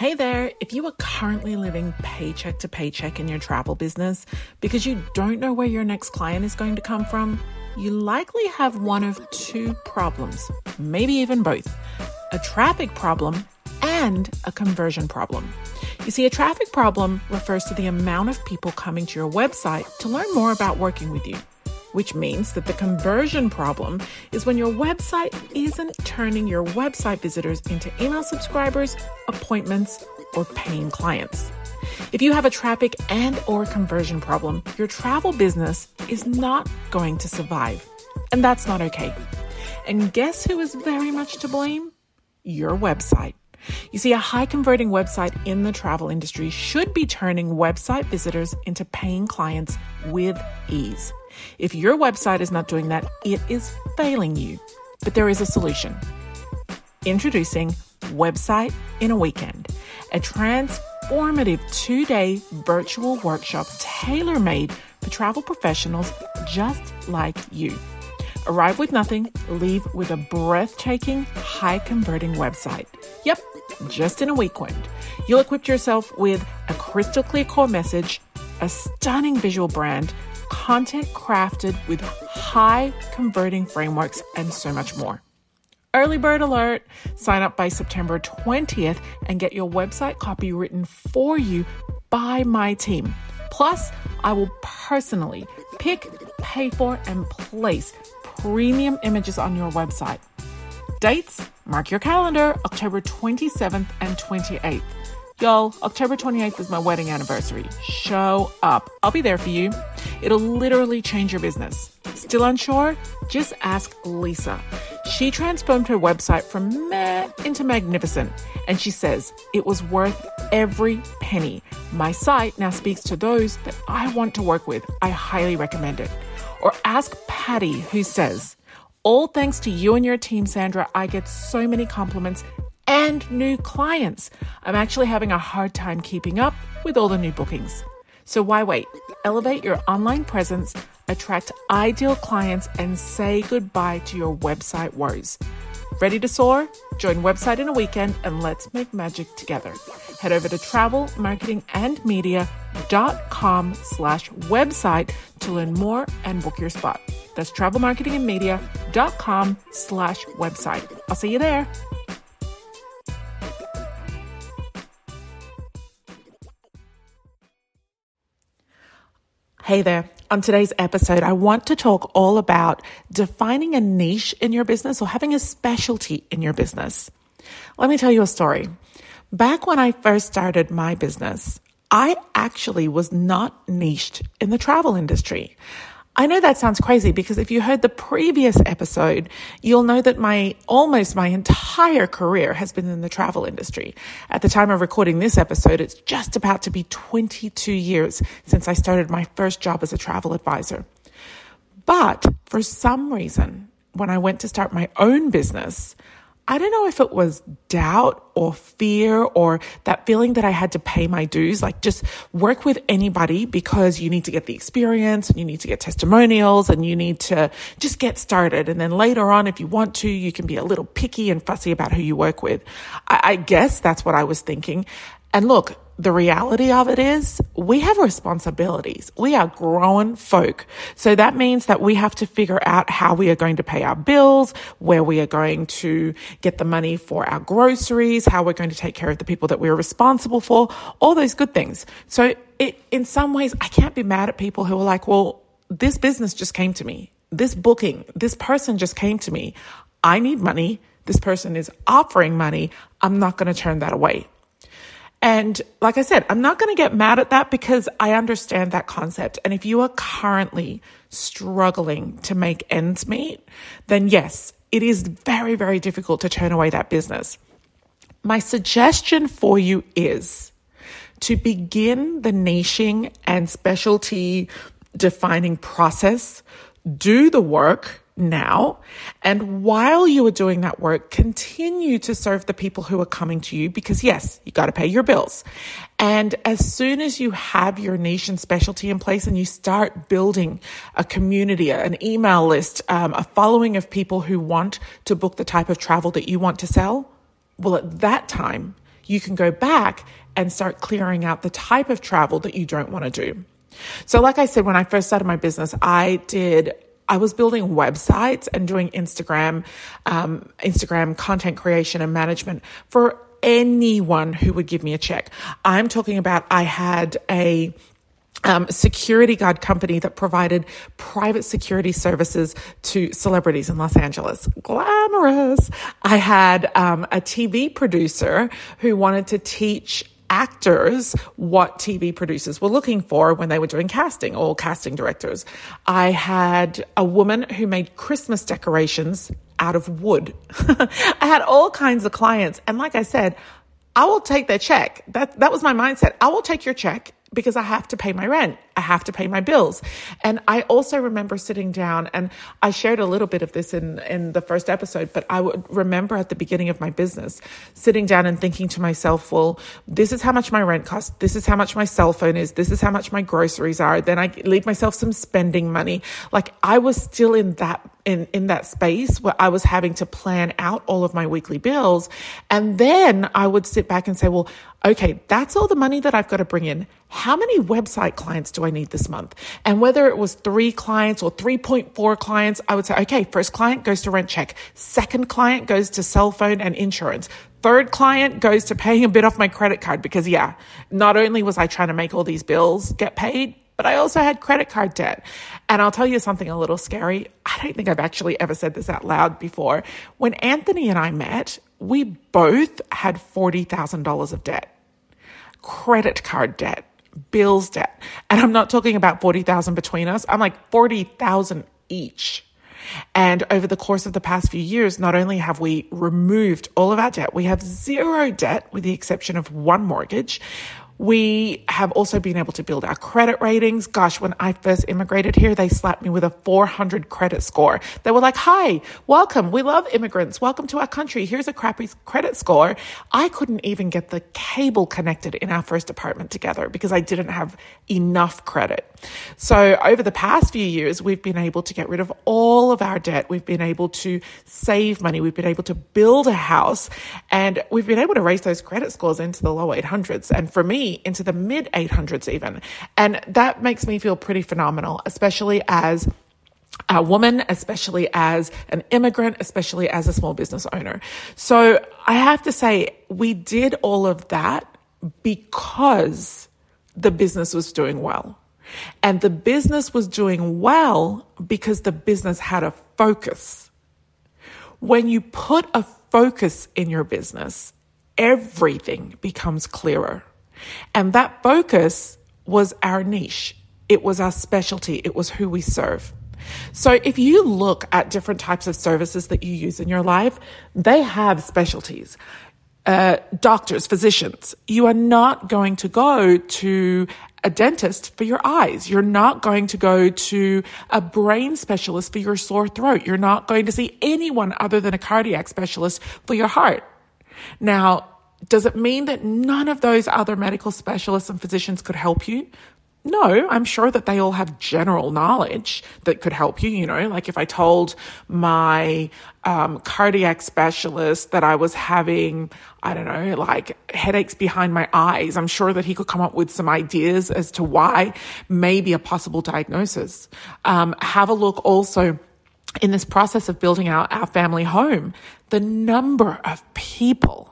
Hey there, if you are currently living paycheck to paycheck in your travel business because you don't know where your next client is going to come from, you likely have one of two problems, maybe even both a traffic problem and a conversion problem. You see, a traffic problem refers to the amount of people coming to your website to learn more about working with you which means that the conversion problem is when your website isn't turning your website visitors into email subscribers, appointments, or paying clients. If you have a traffic and or conversion problem, your travel business is not going to survive. And that's not okay. And guess who is very much to blame? Your website. You see, a high converting website in the travel industry should be turning website visitors into paying clients with ease. If your website is not doing that, it is failing you. But there is a solution. Introducing Website in a Weekend, a transformative two day virtual workshop tailor made for travel professionals just like you. Arrive with nothing, leave with a breathtaking, high converting website. Yep, just in a weekend. You'll equip yourself with a crystal clear core message, a stunning visual brand, content crafted with high converting frameworks, and so much more. Early bird alert! Sign up by September 20th and get your website copy written for you by my team. Plus, I will personally pick, pay for, and place premium images on your website. Dates? Mark your calendar October 27th and 28th. Y'all, October 28th is my wedding anniversary. Show up. I'll be there for you. It'll literally change your business. Still unsure? Just ask Lisa. She transformed her website from meh into magnificent. And she says it was worth every penny. My site now speaks to those that I want to work with. I highly recommend it. Or ask Patty, who says, all thanks to you and your team, Sandra, I get so many compliments and new clients. I'm actually having a hard time keeping up with all the new bookings. So why wait? Elevate your online presence, attract ideal clients, and say goodbye to your website woes. Ready to soar? Join Website in a Weekend and let's make magic together. Head over to travelmarketingandmedia.com slash website to learn more and book your spot. That's travelmarketingandmedia.com slash website. I'll see you there. Hey there. On today's episode, I want to talk all about defining a niche in your business or having a specialty in your business. Let me tell you a story. Back when I first started my business, I actually was not niched in the travel industry. I know that sounds crazy because if you heard the previous episode, you'll know that my almost my entire career has been in the travel industry. At the time of recording this episode, it's just about to be 22 years since I started my first job as a travel advisor. But for some reason, when I went to start my own business, I don't know if it was doubt or fear or that feeling that I had to pay my dues, like just work with anybody because you need to get the experience and you need to get testimonials and you need to just get started. And then later on, if you want to, you can be a little picky and fussy about who you work with. I, I guess that's what I was thinking. And look, the reality of it is we have responsibilities. We are grown folk. So that means that we have to figure out how we are going to pay our bills, where we are going to get the money for our groceries, how we're going to take care of the people that we're responsible for, all those good things. So it, in some ways, I can't be mad at people who are like, well, this business just came to me. This booking, this person just came to me. I need money. This person is offering money. I'm not going to turn that away. And like I said, I'm not going to get mad at that because I understand that concept. And if you are currently struggling to make ends meet, then yes, it is very, very difficult to turn away that business. My suggestion for you is to begin the niching and specialty defining process. Do the work now. And while you are doing that work, continue to serve the people who are coming to you because yes, you got to pay your bills. And as soon as you have your niche and specialty in place and you start building a community, an email list, um, a following of people who want to book the type of travel that you want to sell, well, at that time, you can go back and start clearing out the type of travel that you don't want to do. So, like I said, when I first started my business, I did I was building websites and doing Instagram, um, Instagram content creation and management for anyone who would give me a check. I'm talking about I had a um, security guard company that provided private security services to celebrities in Los Angeles. Glamorous. I had um, a TV producer who wanted to teach actors what TV producers were looking for when they were doing casting or casting directors. I had a woman who made Christmas decorations out of wood. I had all kinds of clients. And like I said, I will take their check. That, that was my mindset. I will take your check because I have to pay my rent. I have to pay my bills. And I also remember sitting down and I shared a little bit of this in, in the first episode, but I would remember at the beginning of my business sitting down and thinking to myself, well, this is how much my rent costs. This is how much my cell phone is. This is how much my groceries are. Then I leave myself some spending money. Like I was still in that in, in that space where I was having to plan out all of my weekly bills. And then I would sit back and say, well, okay, that's all the money that I've got to bring in. How many website clients do I need this month? And whether it was three clients or 3.4 clients, I would say, okay, first client goes to rent check. Second client goes to cell phone and insurance. Third client goes to paying a bit off my credit card because yeah, not only was I trying to make all these bills get paid, but I also had credit card debt. And I'll tell you something a little scary. I don't think I've actually ever said this out loud before. When Anthony and I met, we both had $40,000 of debt, credit card debt, bills debt. And I'm not talking about 40,000 between us. I'm like 40,000 each. And over the course of the past few years, not only have we removed all of our debt, we have zero debt with the exception of one mortgage. We have also been able to build our credit ratings. Gosh, when I first immigrated here, they slapped me with a 400 credit score. They were like, hi, welcome. We love immigrants. Welcome to our country. Here's a crappy credit score. I couldn't even get the cable connected in our first apartment together because I didn't have enough credit. So over the past few years, we've been able to get rid of all of our debt. We've been able to save money. We've been able to build a house and we've been able to raise those credit scores into the low 800s. And for me, into the mid 800s even. And that makes me feel pretty phenomenal, especially as a woman, especially as an immigrant, especially as a small business owner. So I have to say, we did all of that because the business was doing well. And the business was doing well because the business had a focus. When you put a focus in your business, everything becomes clearer. And that focus was our niche. It was our specialty. It was who we serve. So if you look at different types of services that you use in your life, they have specialties. Uh, doctors, physicians, you are not going to go to a dentist for your eyes. You're not going to go to a brain specialist for your sore throat. You're not going to see anyone other than a cardiac specialist for your heart. Now, does it mean that none of those other medical specialists and physicians could help you? No, I'm sure that they all have general knowledge that could help you. You know, like if I told my um, cardiac specialist that I was having, I don't know, like headaches behind my eyes, I'm sure that he could come up with some ideas as to why, maybe a possible diagnosis. Um, have a look also in this process of building out our family home, the number of people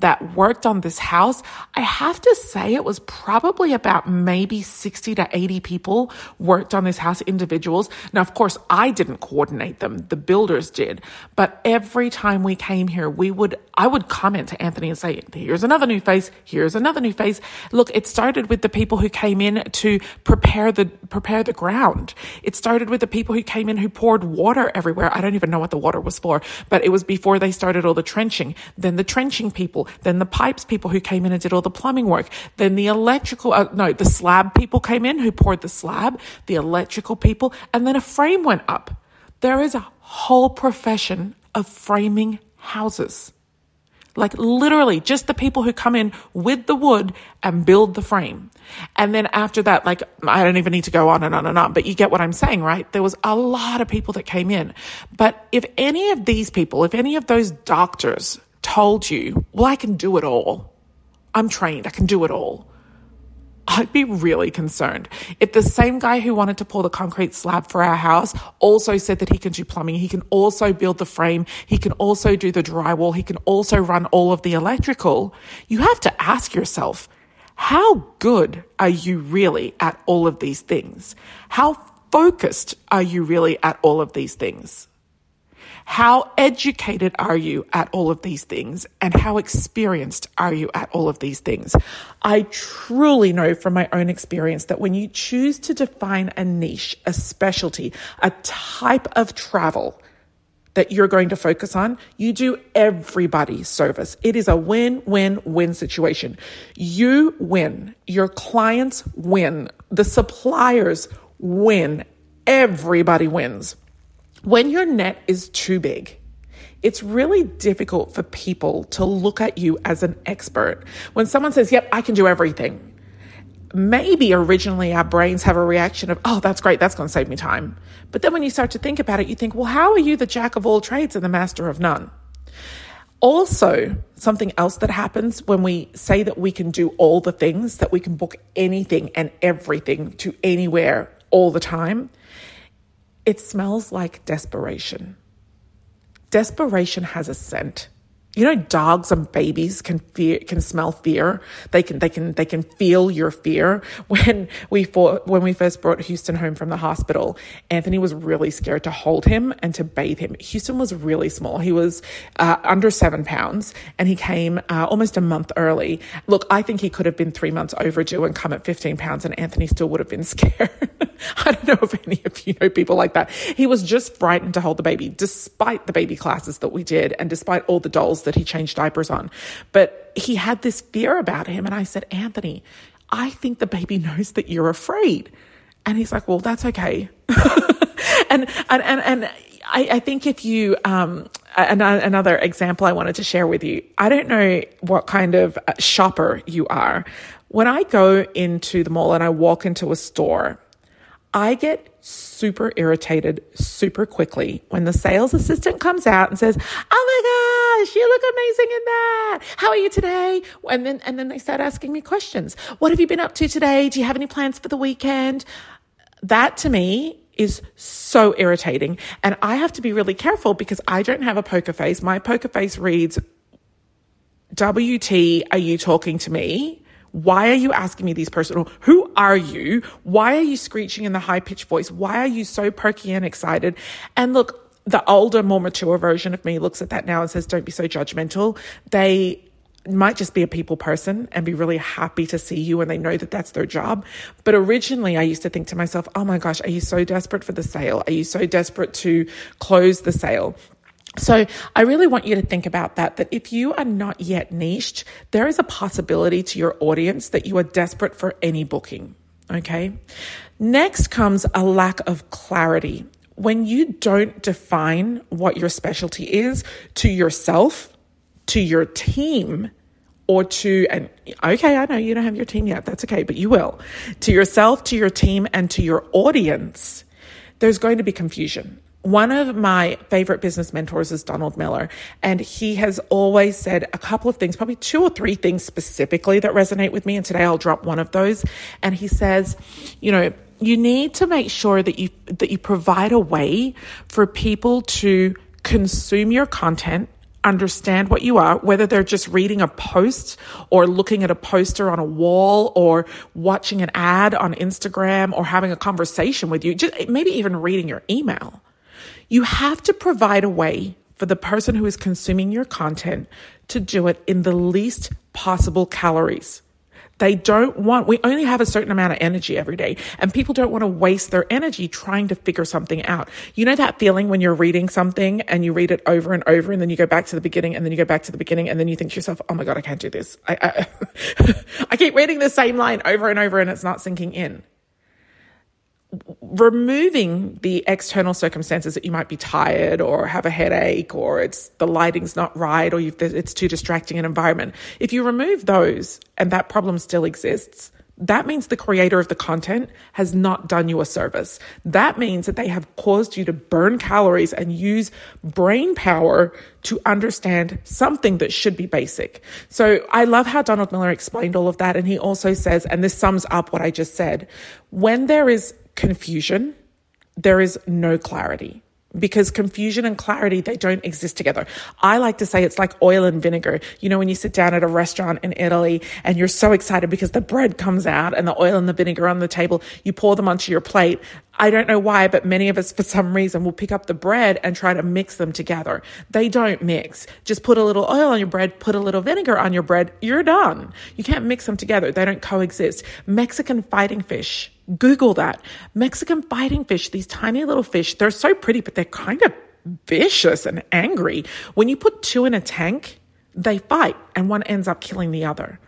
that worked on this house, I have to say it was probably about maybe 60 to 80 people worked on this house, individuals. Now, of course, I didn't coordinate them. The builders did. But every time we came here, we would, I would comment to Anthony and say, here's another new face. Here's another new face. Look, it started with the people who came in to prepare the, prepare the ground. It started with the people who came in who poured water everywhere. I don't even know what the water was for, but it was before they started all the trenching. Then the trenching people then the pipes people who came in and did all the plumbing work, then the electrical, uh, no, the slab people came in who poured the slab, the electrical people, and then a frame went up. There is a whole profession of framing houses. Like literally just the people who come in with the wood and build the frame. And then after that, like I don't even need to go on and on and on, but you get what I'm saying, right? There was a lot of people that came in. But if any of these people, if any of those doctors told you, well, I can do it all. I'm trained. I can do it all. I'd be really concerned if the same guy who wanted to pour the concrete slab for our house also said that he can do plumbing, he can also build the frame, he can also do the drywall, he can also run all of the electrical. You have to ask yourself, how good are you really at all of these things? How focused are you really at all of these things? How educated are you at all of these things? And how experienced are you at all of these things? I truly know from my own experience that when you choose to define a niche, a specialty, a type of travel, that you're going to focus on, you do everybody service. It is a win, win, win situation. You win. Your clients win. The suppliers win. Everybody wins. When your net is too big, it's really difficult for people to look at you as an expert. When someone says, Yep, I can do everything, maybe originally our brains have a reaction of, Oh, that's great, that's going to save me time. But then when you start to think about it, you think, Well, how are you the jack of all trades and the master of none? Also, something else that happens when we say that we can do all the things, that we can book anything and everything to anywhere all the time, it smells like desperation. Desperation has a scent. You know, dogs and babies can fear, can smell fear. They can, they can, they can feel your fear. When we fought, when we first brought Houston home from the hospital, Anthony was really scared to hold him and to bathe him. Houston was really small. He was uh, under seven pounds and he came uh, almost a month early. Look, I think he could have been three months overdue and come at 15 pounds and Anthony still would have been scared. I don't know if any of you know people like that. He was just frightened to hold the baby, despite the baby classes that we did and despite all the dolls that he changed diapers on. But he had this fear about him. And I said, Anthony, I think the baby knows that you're afraid. And he's like, well, that's okay. and, and, and, and I, I think if you, um, another example I wanted to share with you, I don't know what kind of shopper you are. When I go into the mall and I walk into a store, I get super irritated super quickly when the sales assistant comes out and says, "Oh my gosh, you look amazing in that. How are you today?" And then and then they start asking me questions. "What have you been up to today? Do you have any plans for the weekend?" That to me is so irritating, and I have to be really careful because I don't have a poker face. My poker face reads, "WT, are you talking to me?" Why are you asking me these personal? Who are you? Why are you screeching in the high pitched voice? Why are you so perky and excited? And look, the older, more mature version of me looks at that now and says, don't be so judgmental. They might just be a people person and be really happy to see you and they know that that's their job. But originally I used to think to myself, oh my gosh, are you so desperate for the sale? Are you so desperate to close the sale? So I really want you to think about that, that if you are not yet niched, there is a possibility to your audience that you are desperate for any booking. Okay. Next comes a lack of clarity. When you don't define what your specialty is to yourself, to your team, or to, and okay, I know you don't have your team yet. That's okay, but you will. To yourself, to your team, and to your audience, there's going to be confusion one of my favorite business mentors is Donald Miller, and he has always said a couple of things, probably two or three things specifically that resonate with me. And today I'll drop one of those. And he says, you know, you need to make sure that you that you provide a way for people to consume your content understand what you are, whether they're just reading a post or looking at a poster on a wall or watching an ad on Instagram or having a conversation with you, just maybe even reading your email. You have to provide a way for the person who is consuming your content to do it in the least possible calories. They don't want, we only have a certain amount of energy every day, and people don't want to waste their energy trying to figure something out. You know that feeling when you're reading something and you read it over and over, and then you go back to the beginning, and then you go back to the beginning, and then you think to yourself, oh my God, I can't do this. I, I, I keep reading the same line over and over, and it's not sinking in removing the external circumstances that you might be tired or have a headache or it's the lighting's not right or it's too distracting an environment if you remove those and that problem still exists that means the creator of the content has not done you a service. That means that they have caused you to burn calories and use brain power to understand something that should be basic. So I love how Donald Miller explained all of that. And he also says, and this sums up what I just said, when there is confusion, there is no clarity because confusion and clarity, they don't exist together. I like to say it's like oil and vinegar. You know, when you sit down at a restaurant in Italy and you're so excited because the bread comes out and the oil and the vinegar on the table, you pour them onto your plate. I don't know why, but many of us, for some reason, will pick up the bread and try to mix them together. They don't mix. Just put a little oil on your bread, put a little vinegar on your bread, you're done. You can't mix them together. They don't coexist. Mexican fighting fish Google that. Mexican fighting fish, these tiny little fish, they're so pretty, but they're kind of vicious and angry. When you put two in a tank, they fight and one ends up killing the other.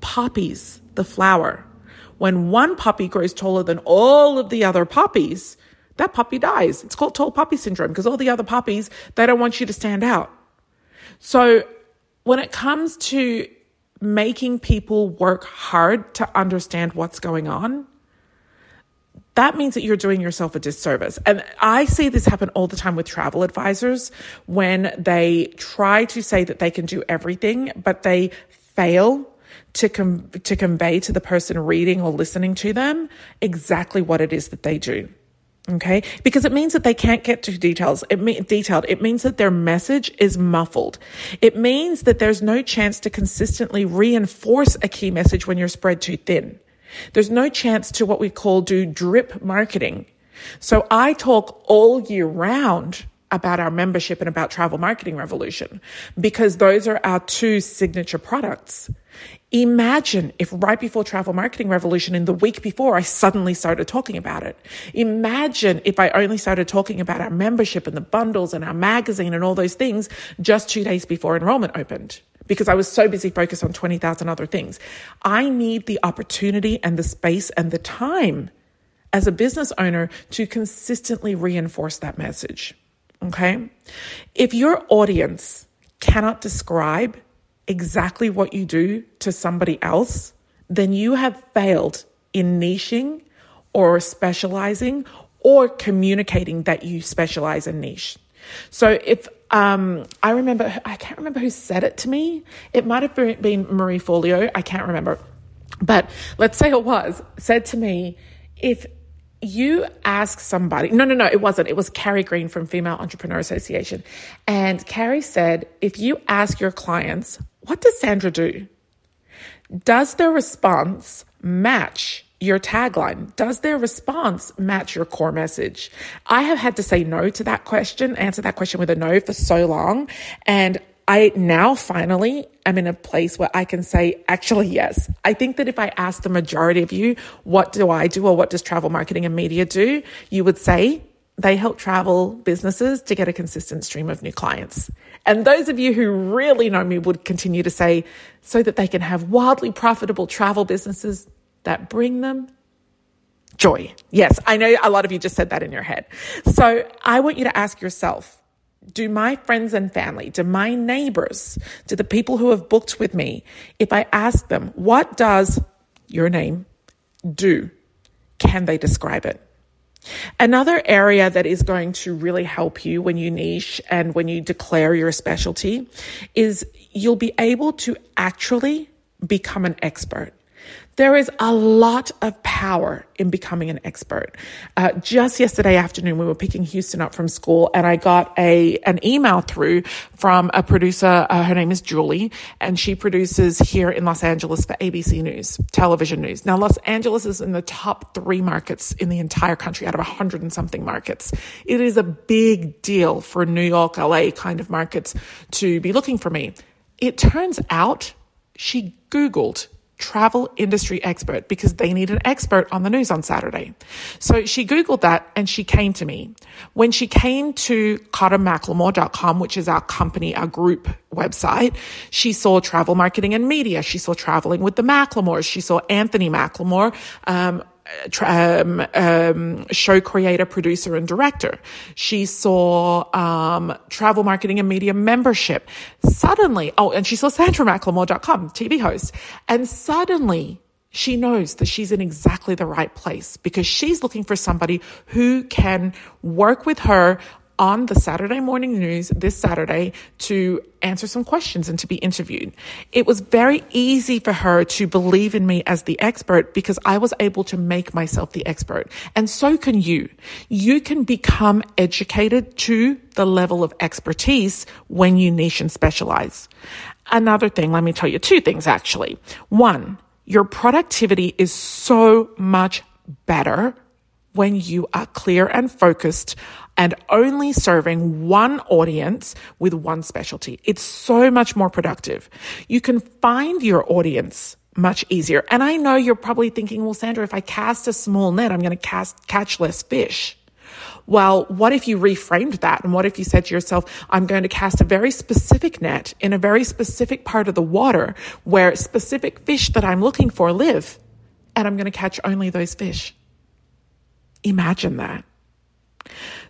Poppies, the flower. When one poppy grows taller than all of the other poppies, that poppy dies. It's called tall poppy syndrome because all the other poppies, they don't want you to stand out. So when it comes to making people work hard to understand what's going on, that means that you're doing yourself a disservice. And I see this happen all the time with travel advisors when they try to say that they can do everything, but they fail to com- to convey to the person reading or listening to them exactly what it is that they do. Okay? Because it means that they can't get to details. It detailed. It means that their message is muffled. It means that there's no chance to consistently reinforce a key message when you're spread too thin. There's no chance to what we call do drip marketing. So I talk all year round about our membership and about Travel Marketing Revolution because those are our two signature products. Imagine if right before Travel Marketing Revolution in the week before I suddenly started talking about it. Imagine if I only started talking about our membership and the bundles and our magazine and all those things just two days before enrollment opened because I was so busy focused on 20,000 other things. I need the opportunity and the space and the time as a business owner to consistently reinforce that message. Okay. If your audience cannot describe exactly what you do to somebody else, then you have failed in niching or specializing or communicating that you specialize in niche. So if um, I remember, I can't remember who said it to me. It might have been Marie Forleo. I can't remember. But let's say it was said to me, if you ask somebody, no, no, no, it wasn't. It was Carrie Green from Female Entrepreneur Association. And Carrie said, if you ask your clients, what does Sandra do? Does their response match your tagline? Does their response match your core message? I have had to say no to that question, answer that question with a no for so long. And I now finally am in a place where I can say, actually, yes. I think that if I ask the majority of you, what do I do or what does travel marketing and media do? You would say they help travel businesses to get a consistent stream of new clients. And those of you who really know me would continue to say, so that they can have wildly profitable travel businesses that bring them joy. Yes, I know a lot of you just said that in your head. So I want you to ask yourself, do my friends and family, do my neighbors, do the people who have booked with me, if I ask them, what does your name do? Can they describe it? Another area that is going to really help you when you niche and when you declare your specialty is you'll be able to actually become an expert. There is a lot of power in becoming an expert. Uh, just yesterday afternoon, we were picking Houston up from school, and I got a an email through from a producer. Uh, her name is Julie, and she produces here in Los Angeles for ABC News, television news. Now, Los Angeles is in the top three markets in the entire country out of a hundred and something markets. It is a big deal for New York, LA kind of markets to be looking for me. It turns out she Googled travel industry expert because they need an expert on the news on Saturday. So she Googled that and she came to me. When she came to CotterMcLemore.com, which is our company, our group website, she saw travel marketing and media. She saw traveling with the McLemores. She saw Anthony McLemore, um, um, um, show creator, producer, and director. She saw um, travel marketing and media membership. Suddenly, oh, and she saw Sandra SandraMcLemore.com, TV host. And suddenly, she knows that she's in exactly the right place because she's looking for somebody who can work with her on the Saturday morning news this Saturday to answer some questions and to be interviewed. It was very easy for her to believe in me as the expert because I was able to make myself the expert. And so can you. You can become educated to the level of expertise when you niche and specialize. Another thing, let me tell you two things actually. One, your productivity is so much better when you are clear and focused and only serving one audience with one specialty. It's so much more productive. You can find your audience much easier. And I know you're probably thinking, well, Sandra, if I cast a small net, I'm going to cast, catch less fish. Well, what if you reframed that? And what if you said to yourself, I'm going to cast a very specific net in a very specific part of the water where specific fish that I'm looking for live, and I'm going to catch only those fish? Imagine that.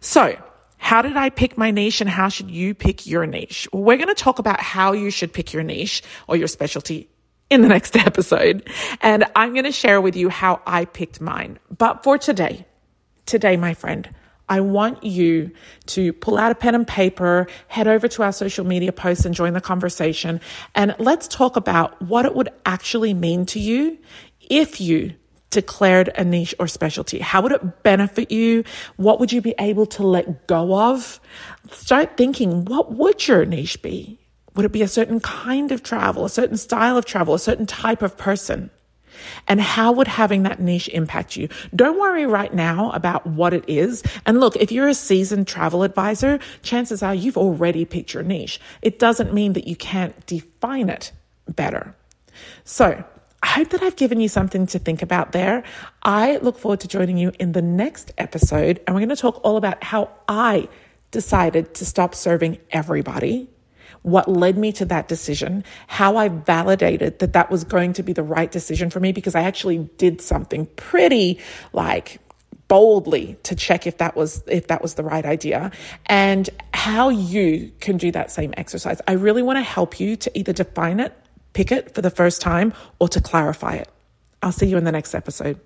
So, how did I pick my niche and how should you pick your niche? Well, we're going to talk about how you should pick your niche or your specialty in the next episode. And I'm going to share with you how I picked mine. But for today, today, my friend, I want you to pull out a pen and paper, head over to our social media posts and join the conversation. And let's talk about what it would actually mean to you if you declared a niche or specialty? How would it benefit you? What would you be able to let go of? Start thinking, what would your niche be? Would it be a certain kind of travel, a certain style of travel, a certain type of person? And how would having that niche impact you? Don't worry right now about what it is. And look, if you're a seasoned travel advisor, chances are you've already picked your niche. It doesn't mean that you can't define it better. So I hope that I've given you something to think about there. I look forward to joining you in the next episode, and we're going to talk all about how I decided to stop serving everybody, what led me to that decision, how I validated that that was going to be the right decision for me because I actually did something pretty like boldly to check if that was if that was the right idea and how you can do that same exercise. I really want to help you to either define it pick it for the first time or to clarify it. I'll see you in the next episode.